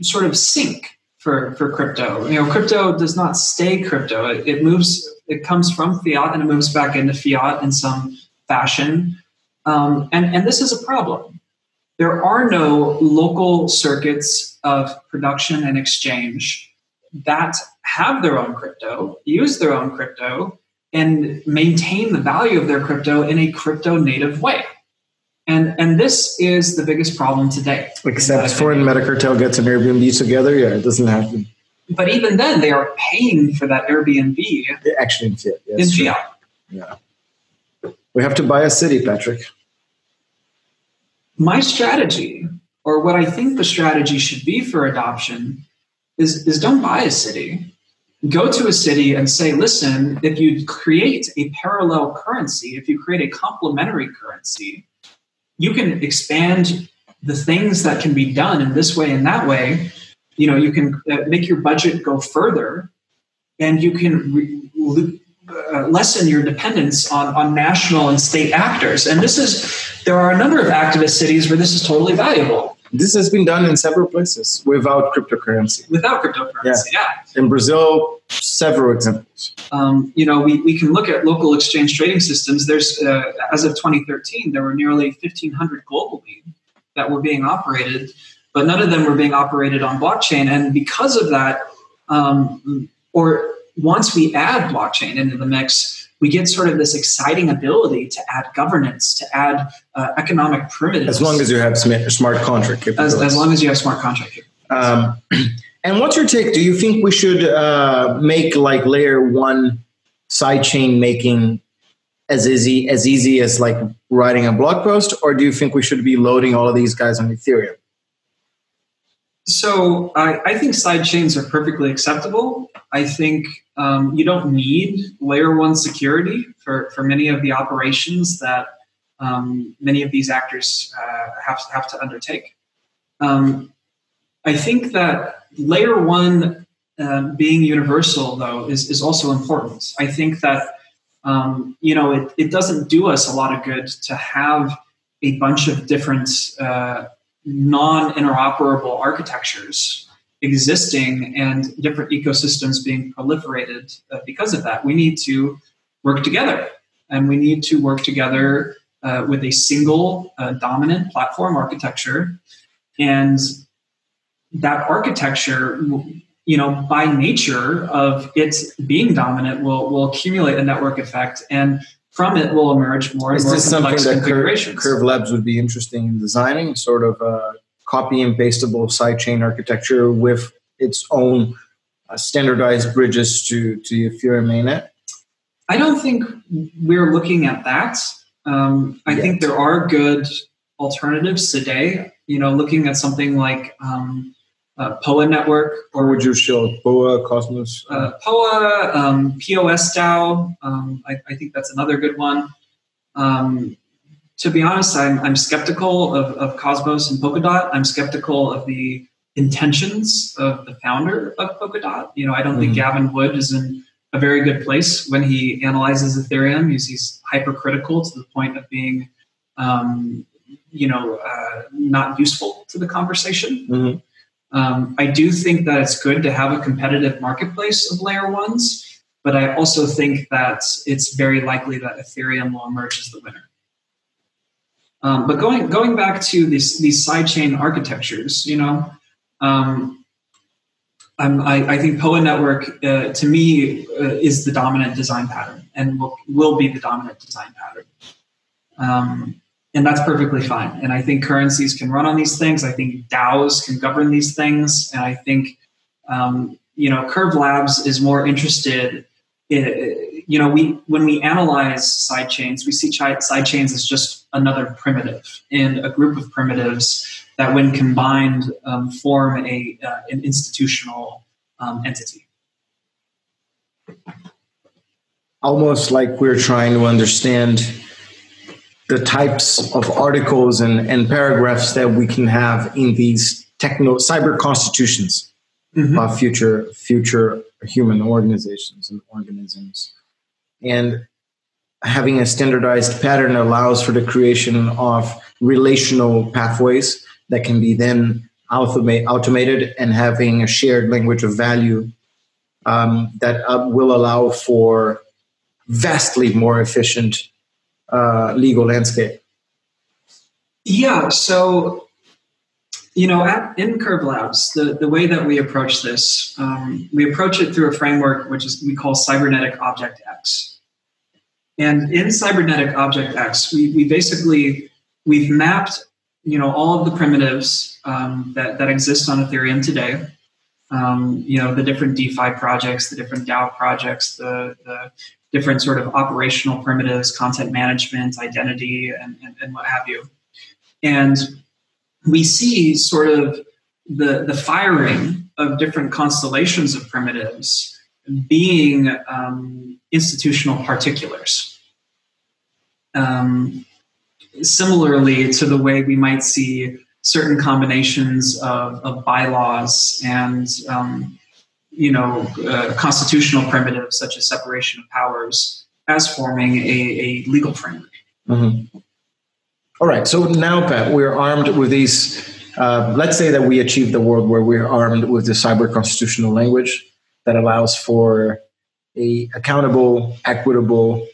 sort of sink for for crypto. You know, crypto does not stay crypto. It, it moves. It comes from fiat and it moves back into fiat in some fashion. Um, and and this is a problem there are no local circuits of production and exchange that have their own crypto, use their own crypto, and maintain the value of their crypto in a crypto native way. And, and this is the biggest problem today. Except uh, for when Metacartel gets an Airbnb together, yeah, it doesn't happen. But even then, they are paying for that Airbnb. Actually, in fiat. in fiat. Yeah. We have to buy a city, Patrick my strategy, or what I think the strategy should be for adoption, is, is don't buy a city. Go to a city and say, listen, if you create a parallel currency, if you create a complementary currency, you can expand the things that can be done in this way and that way. You know, you can uh, make your budget go further and you can re- uh, lessen your dependence on, on national and state actors. And this is, there are a number of activist cities where this is totally valuable. This has been done in several places without cryptocurrency. Without cryptocurrency, yeah. yeah. In Brazil, several examples. Um, you know, we, we can look at local exchange trading systems. There's, uh, as of 2013, there were nearly 1,500 globally that were being operated, but none of them were being operated on blockchain. And because of that, um, or once we add blockchain into the mix, we get sort of this exciting ability to add governance, to add uh, economic primitives. As long as you have smart contract as, as, long as you have smart contract um, and what's your take? Do you think we should uh, make like layer one sidechain making as easy as easy as like writing a blog post, or do you think we should be loading all of these guys on Ethereum? So I, I think side chains are perfectly acceptable. I think um, you don't need layer one security for, for many of the operations that um, many of these actors uh, have, have to undertake. Um, I think that layer one uh, being universal, though, is, is also important. I think that um, you know it, it doesn't do us a lot of good to have a bunch of different uh, non-interoperable architectures existing and different ecosystems being proliferated uh, because of that. We need to work together, and we need to work together uh, with a single uh, dominant platform architecture, and that architecture. You know, by nature of it being dominant, will will accumulate a network effect, and from it will emerge more and more complex configurations. Curve, Curve Labs would be interesting in designing, sort of a copy and pastable sidechain architecture with its own uh, standardized bridges to to Ethereum mainnet. I don't think we're looking at that. Um, I Yet. think there are good alternatives today. You know, looking at something like um, uh, POA network. Or would you show POA, Cosmos? Uh, POA, um, POS DAO. Um, I, I, think that's another good one. To be honest, I'm, I'm skeptical of, of Cosmos and Polkadot. I'm skeptical of the intentions of the founder of Polkadot. You know, I don't mm-hmm. think Gavin Wood is in a very good place when he analyzes Ethereum. He's, he's hypercritical to the point of being, um, you know, uh, not useful to the conversation. Mm-hmm. Um, I do think that it's good to have a competitive marketplace of layer ones, but I also think that it's very likely that Ethereum will emerge as the winner. Um, but going going back to these these sidechain architectures, you know, um, I, I, think POA network uh, to me uh, is the dominant design pattern and will, will be the dominant design pattern. Um, and that's perfectly fine. And I think currencies can run on these things. I think DAOs can govern these things. And I think, um, you know, Curve Labs is more interested in, you know, we, when we analyze side chains, we see side chains as just another primitive and a group of primitives that when combined um, form a, uh, an institutional um, entity. Almost like we're trying to understand the types of articles and, and paragraphs that we can have in these techno cyber constitutions mm-hmm. of future future human organizations and organisms and having a standardized pattern allows for the creation of relational pathways that can be then automate, automated and having a shared language of value um, that uh, will allow for vastly more efficient uh, legal landscape? Yeah, so you know, at, in Curve Labs, the, the way that we approach this, um, we approach it through a framework which is we call cybernetic object X. And in cybernetic object X, we, we basically we've mapped you know all of the primitives um, that, that exist on Ethereum today. Um, you know the different DeFi projects, the different DAO projects, the, the different sort of operational primitives, content management, identity, and, and, and what have you. And we see sort of the, the firing of different constellations of primitives being um, institutional particulars. Um, similarly to the way we might see certain combinations of, of bylaws and um, you know, uh, constitutional primitives such as separation of powers as forming a, a legal framework. Mm-hmm. All right. So now, Pat, we're armed with these. Uh, let's say that we achieve the world where we're armed with the cyber constitutional language that allows for a accountable, equitable,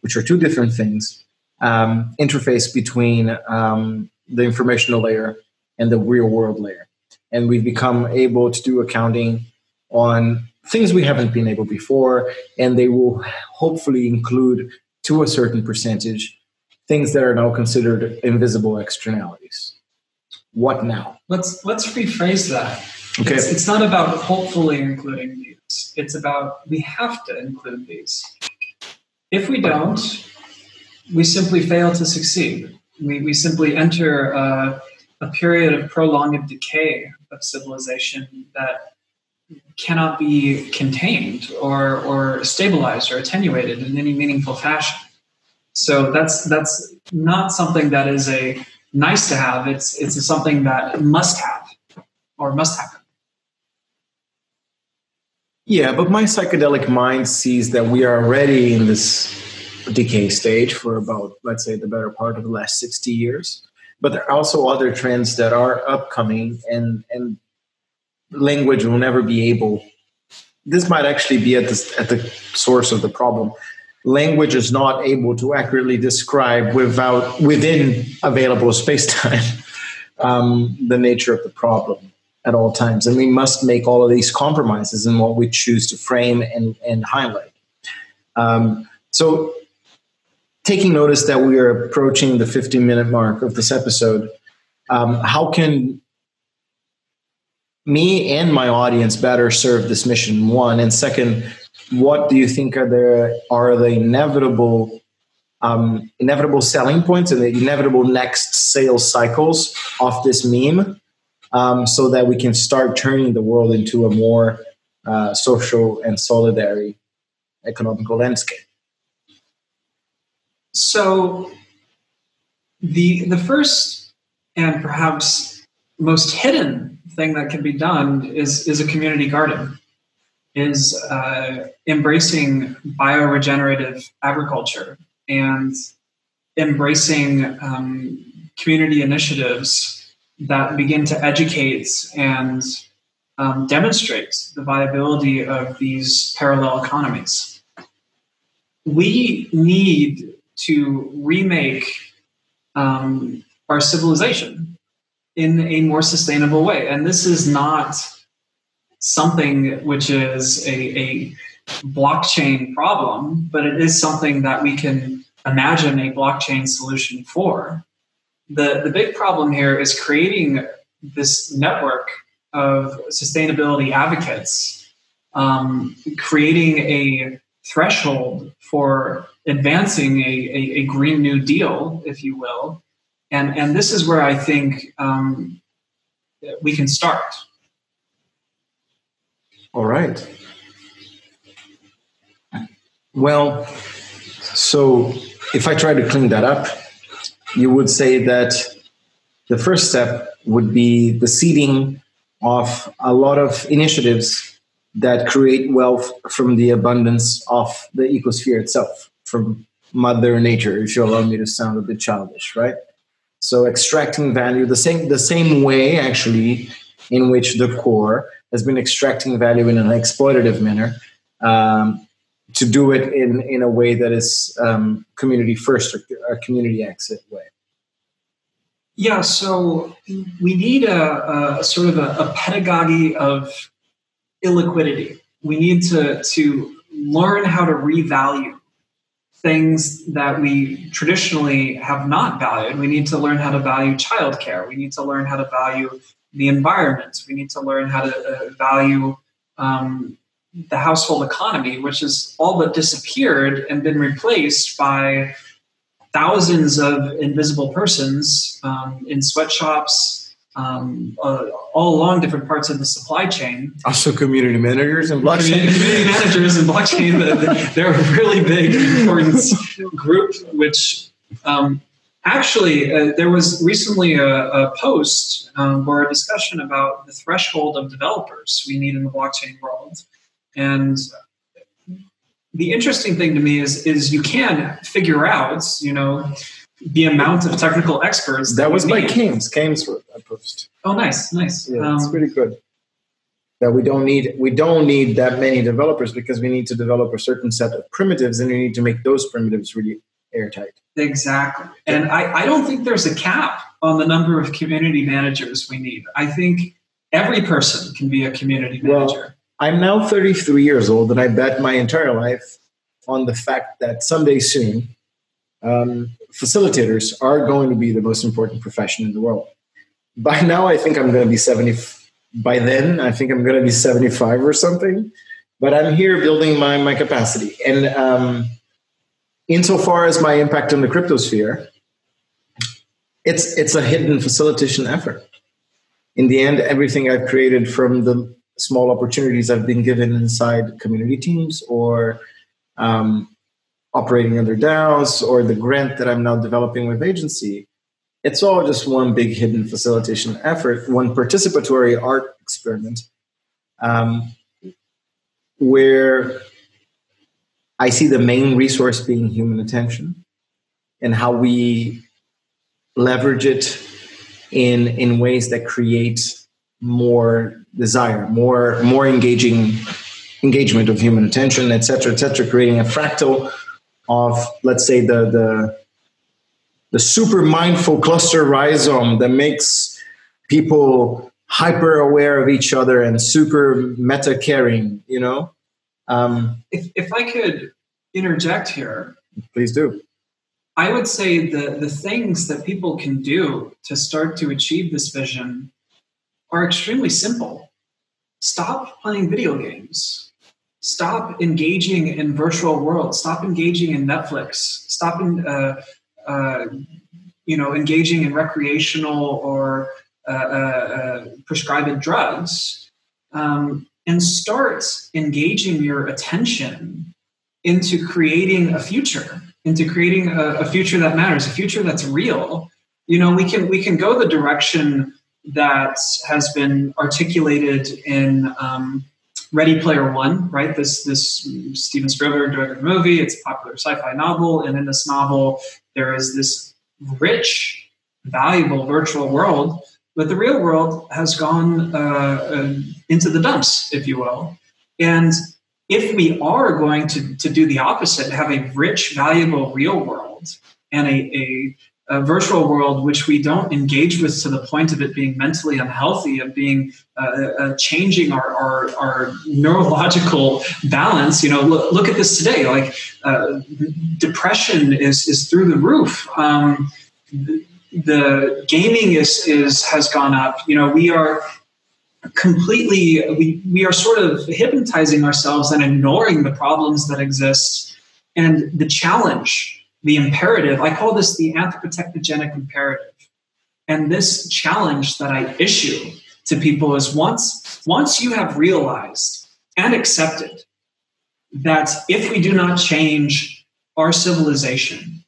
which are two different things, um, interface between um, the informational layer and the real world layer. And we've become able to do accounting on things we haven't been able before, and they will hopefully include, to a certain percentage, things that are now considered invisible externalities. What now? Let's let's rephrase that. Okay. It's, it's not about hopefully including It's about we have to include these. If we don't, we simply fail to succeed. We, we simply enter a, a period of prolonged decay of civilization that cannot be contained or, or stabilized or attenuated in any meaningful fashion. So that's that's not something that is a nice to have. It's it's something that must have or must happen. Yeah, but my psychedelic mind sees that we are already in this decay stage for about, let's say, the better part of the last 60 years. But there are also other trends that are upcoming and and language will never be able. This might actually be at the, at the source of the problem. Language is not able to accurately describe without within available *laughs* space time um, the nature of the problem at all times, and we must make all of these compromises in what we choose to frame and, and highlight. Um, so, taking notice that we are approaching the 15 minute mark of this episode, um, how can me and my audience better serve this mission? One and second what do you think are the are the inevitable um, inevitable selling points and the inevitable next sales cycles of this meme um, so that we can start turning the world into a more uh, social and solidary economical landscape. So, the the first and perhaps most hidden thing that can be done is is a community garden, is uh, embracing bioregenerative agriculture and embracing um, community initiatives that begin to educate and um, demonstrate the viability of these parallel economies. We need to remake um, our civilization in a more sustainable way. And this is not something which is a, a blockchain problem, but it is something that we can imagine a blockchain solution for the, the big problem here is creating this network of sustainability advocates, um, creating a threshold for advancing a, a, a, Green New Deal, if you will. And, and this is where I think um, we can start. All right. Well, so if I try to clean that up, you would say that the first step would be the seeding of a lot of initiatives that create wealth from the abundance of the ecosphere itself, from Mother Nature, if you allow me to sound a bit childish, right? So extracting value the same the same way actually in which the core has been extracting value in an exploitative manner um, to do it in, in a way that is um, community first or a community exit way? Yeah, so we need a, a sort of a, a, pedagogy of illiquidity. We need to, to learn how to revalue things that we traditionally have not valued. We need to learn how to value childcare. We need to learn how to value the environment. We need to learn how to uh, value um, the household economy, which has all but disappeared and been replaced by thousands of invisible persons um, in sweatshops, um, uh, all along different parts of the supply chain. Also, community managers and blockchain. *laughs* Community managers and blockchain, they're a really big, important group, which um, actually, uh, there was recently a, a post um, or a discussion about the threshold of developers we need in the blockchain world. And the interesting thing to me is is you can figure out, you know, the amount of technical experts. That, that was by Kames. Kames wrote that post. Oh, nice, nice. Yeah, um, it's pretty good. That we don't need we don't need that many developers because we need to develop a certain set of primitives, and we need to make those primitives really airtight. Exactly. And I, I don't think there's a cap on the number of community managers we need. I think every person can be a community manager. Well, I'm now 33 years old, and I bet my entire life on the fact that someday soon, um, facilitators are going to be the most important profession in the world. By now, I think I'm going to be 70. By then, I think I'm going to be 75 or something. But I'm here building my, my capacity. And um, insofar as my impact on the cryptosphere, it's, it's a hidden facilitation effort. In the end, everything I've created from the small opportunities I've been given inside community teams or um, operating under DAOs or the grant that I'm now developing with agency. It's all just one big hidden facilitation effort, one participatory art experiment um, where I see the main resource being human attention and how we leverage it in, in ways that create more desire, more more engaging engagement of human attention, et cetera, et cetera, creating a fractal of let's say the the the super mindful cluster rhizome that makes people hyper aware of each other and super meta caring, you know? Um, if, if I could interject here, please do. I would say the, the things that people can do to start to achieve this vision are extremely simple. Stop playing video games. Stop engaging in virtual worlds. Stop engaging in Netflix. Stop in, uh, uh, you know, engaging in recreational or uh, uh, prescribed drugs um, and start engaging your attention into creating a future, into creating a, a future that matters, a future that's real. You know, we can we can go the direction that has been articulated in um, Ready Player One, right? This this Steven Spielberg directed movie. It's a popular sci-fi novel, and in this novel, there is this rich, valuable virtual world, but the real world has gone uh, uh, into the dumps, if you will. And if we are going to, to do the opposite, have a rich, valuable real world and a, a a virtual world which we don't engage with to the point of it being mentally unhealthy of being uh, uh, changing our, our, our, neurological balance. You know look, look at this today like uh, depression is, is through the roof. Um, the gaming is, is has gone up. You know we are completely we, we are sort of hypnotizing ourselves and ignoring the problems that exist. And the challenge the imperative, I call this the anthropotechnogenic imperative. And this challenge that I issue to people is once, once you have realized and accepted that if we do not change our civilization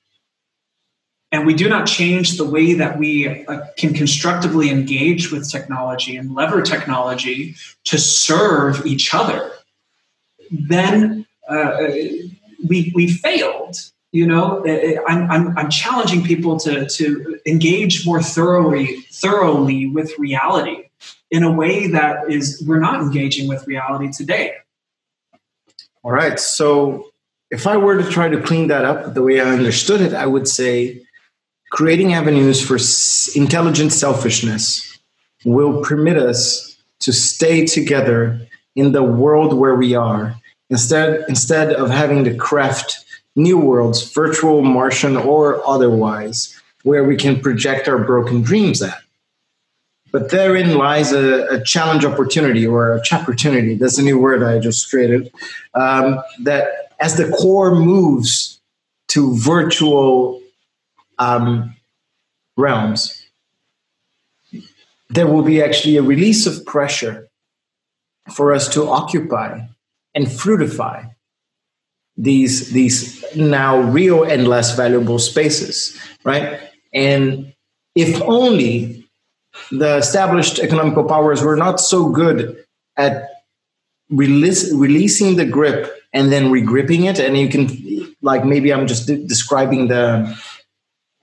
and we do not change the way that we uh, can constructively engage with technology and lever technology to serve each other, then uh, we, we failed you know eh, eh, I'm, I'm, I'm challenging people to, to engage more thoroughly thoroughly with reality in a way that is we're not engaging with reality today. All right so if i were to try to clean that up the way i understood it i would say creating avenues for intelligent selfishness will permit us to stay together in the world where we are instead instead of having to craft new worlds, virtual, Martian, or otherwise, where we can project our broken dreams at. But therein lies a, a challenge opportunity or a opportunity. That's a new word I just created. Um, that as the core moves to virtual um, realms, there will be actually a release of pressure for us to occupy and fruitify these these now real and less valuable spaces, right? And if only the established economical powers were not so good at release, releasing the grip and then regripping it, and you can like maybe I'm just de- describing the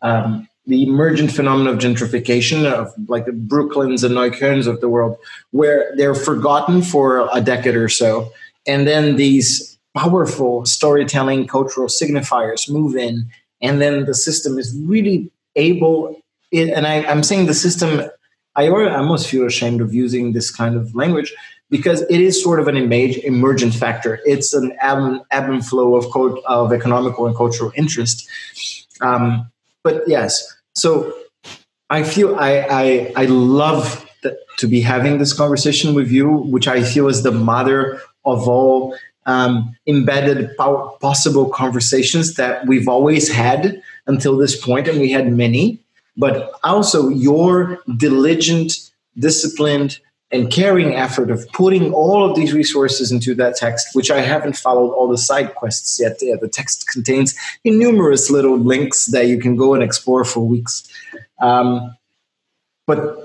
um, the emergent phenomenon of gentrification of like the Brooklyns and Neuköllns of the world, where they're forgotten for a decade or so, and then these powerful storytelling cultural signifiers move in and then the system is really able it, and I, am saying the system i almost feel ashamed of using this kind of language because it is sort of an image, emergent factor. It's an ebb, ebb and flow of, of economical and cultural interest. Um, but yes so i feel i i, I love that, to be having this conversation with you which i feel is the mother of all um, embedded possible conversations that we've always had until this point, and we had many. But also your diligent, disciplined, and caring effort of putting all of these resources into that text, which I haven't followed all the side quests yet. Yeah, the text contains numerous little links that you can go and explore for weeks. Um, but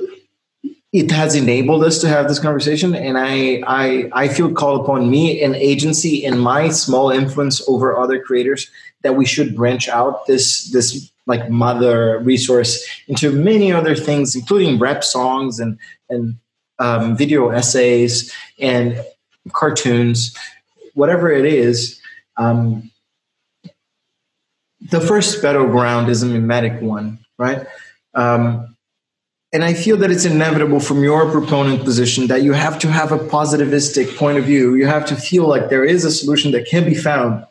it has enabled us to have this conversation and I, I i feel called upon me an agency and my small influence over other creators that we should branch out this this like mother resource into many other things including rap songs and and um, video essays and cartoons whatever it is um, the first battleground is a mimetic one right? Um, and I feel that it's inevitable from your proponent position that you have to have a positivistic point of view. You have to feel like there is a solution that can be found.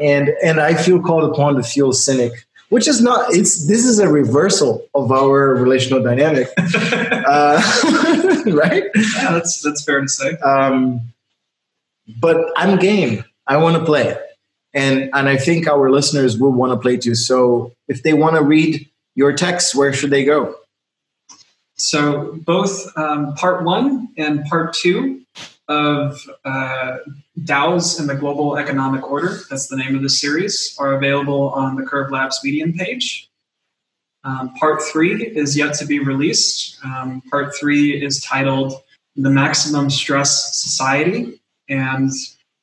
And and I feel called upon to feel cynic, which is not it's this is a reversal of our relational dynamic. *laughs* uh, *laughs* right? Yeah, that's that's fair to say. Um, but I'm game. I want to play. And and I think our listeners will want to play too. So if they want to read your text, where should they go? So both um, part one and part two of uh, DAOs and the Global Economic Order, that's the name of the series, are available on the Curve Labs Medium page. Um, part three is yet to be released. Um, part three is titled The Maximum Stress Society, and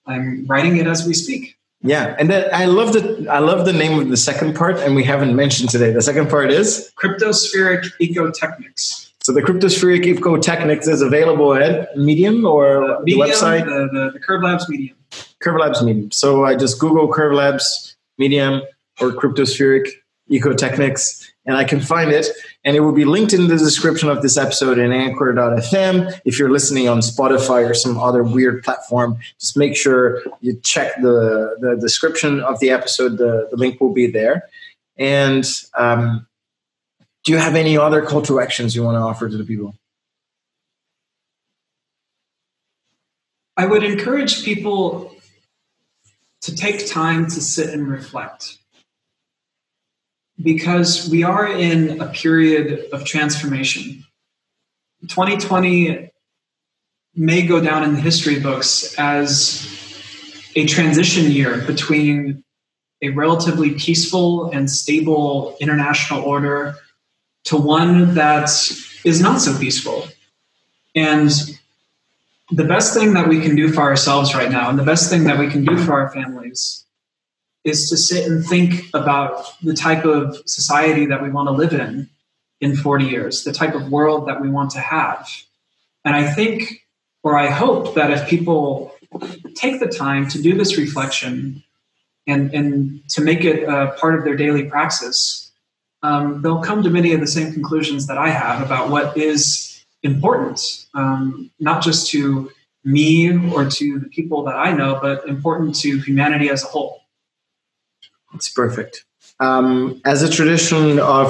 I'm writing it as we speak. Yeah, and I love the I love the name of the second part, and we haven't mentioned today. The second part is Cryptospheric Ecotechnics. So the Cryptospheric Ecotechnics is available at Medium or Uh, Medium, the website the, the, the Curve Labs Medium. Curve Labs Medium. So I just Google Curve Labs Medium or Cryptospheric Ecotechnics, and I can find it. And it will be linked in the description of this episode in Anchor.fm. If you're listening on Spotify or some other weird platform, just make sure you check the the description of the episode. The, the link will be there. And um, do you have any other to actions you want to offer to the people? I would encourage people to take time to sit and reflect because we are in a period of transformation. 2020 may go down in the history books as a transition year between a relatively peaceful and stable international order to one that is not so peaceful. And the best thing that we can do for ourselves right now, and the best thing that we can do for our families, is to sit and think about the type of society that we want to live in in 40 years, the type of world that we want to have. And I think, or I hope, that if people take the time to do this reflection and, and to make it a part of their daily praxis, um, they'll come to many of the same conclusions that I have about what is important, um, not just to me or to the people that I know, but important to humanity as a whole. It's perfect. Um, as a tradition of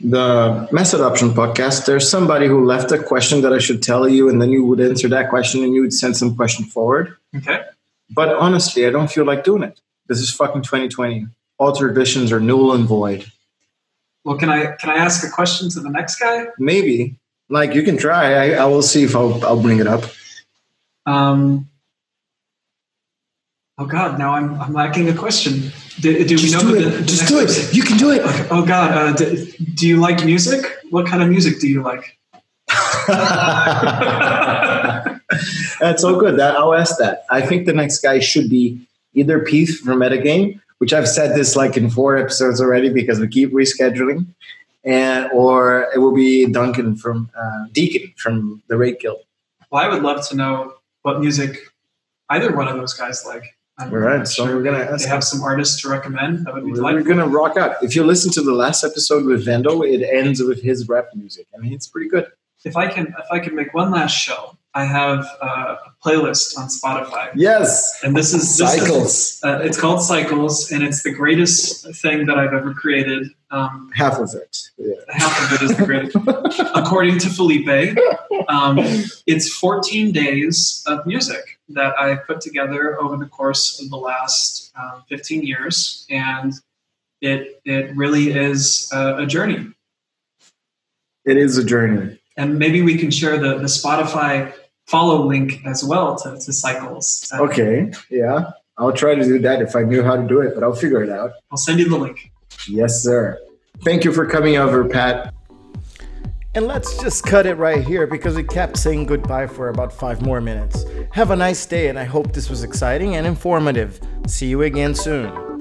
the Mass Adoption podcast, there's somebody who left a question that I should tell you, and then you would answer that question and you would send some question forward. Okay. But honestly, I don't feel like doing it. This is fucking 2020. All traditions are null and void. Well, can I can I ask a question to the next guy? Maybe. Like you can try. I, I will see if I'll, I'll bring it up. Um, oh God, now I'm I'm lacking a question. Do, do we Just know do it. the- the Just do it. person- You can do it. Oh God, uh, do, do you like music? What kind of music do you like? *laughs* That's all good. That I'll ask that. I think the next guy should be either Pete from Metagame, which I've said this like in four episodes already because we keep rescheduling, and or it will be Duncan from uh, Deacon from the Raid Guild. Well, I would love to know what music either one of those guys like. All right, so sure we're gonna ask they have some artists to recommend. That would be We're delightful. gonna rock out. If you listen to the last episode with Vendo, it ends with his rap music. I mean, it's pretty good. If I can, if I can make one last show, I have uh, a playlist on Spotify, Yes, and this is this is- cycles. uh, it's called Cycles, and it's the greatest thing that I've ever created. Um, Half of it. Yeah. half of it is the greatest, *laughs* according to Felipe. Um, it's 14 days of music that I put together over the course of the last um, 15 years, and it it really is a, a journey. It is a journey. And maybe we can share the, the Spotify follow link as well to, to Cycles. Uh, Okay, yeah. I'll try to do that if I knew how to do it, but I'll figure it out. I'll send you the link. Yes, sir. Thank you for coming over, Pat. And let's just cut it right here because we kept saying goodbye for about five more minutes. Have a nice day, and I hope this was exciting and informative. See you again soon.